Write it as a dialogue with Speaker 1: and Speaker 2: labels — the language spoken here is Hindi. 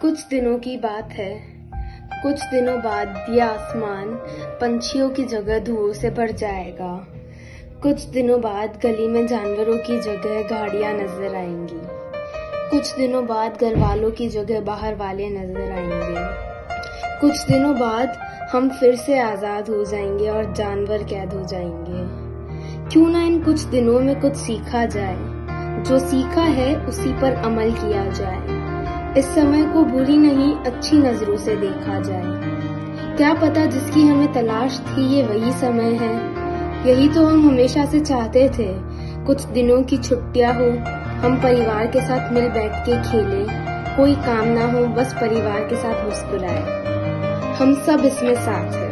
Speaker 1: कुछ दिनों की बात है। कुछ दिनों बाद यह आसमान पंछियों की जगह धुओं से भर जाएगा। कुछ दिनों बाद गली में जानवरों की जगह गाड़ियाँ नज़र आएँगी। कुछ दिनों बाद घर वालों की जगह बाहर वाले नज़र आएँगे। कुछ दिनों बाद हम फिर से आज़ाद हो जाएँगे और जानवर कैद हो जाएँगे। क्यों ना इन कुछ दिनों में कुछ सीखा जाए। जो सीखा है, उसी पर अमल किया जाए। इस समय को बुरी नहीं, अच्छी नज़रों से देखा जाए। क्या पता जिसकी हमें तलाश थी ये वही समय है। यही तो हम हमेशा से चाहते थे, कुछ दिनों की छुट्टियाँ हो, हम परिवार के साथ मिल बैठ के खेले, कोई काम ना हो, बस परिवार के साथ मुस्कुराए। हम सब इसमें साथ हैं।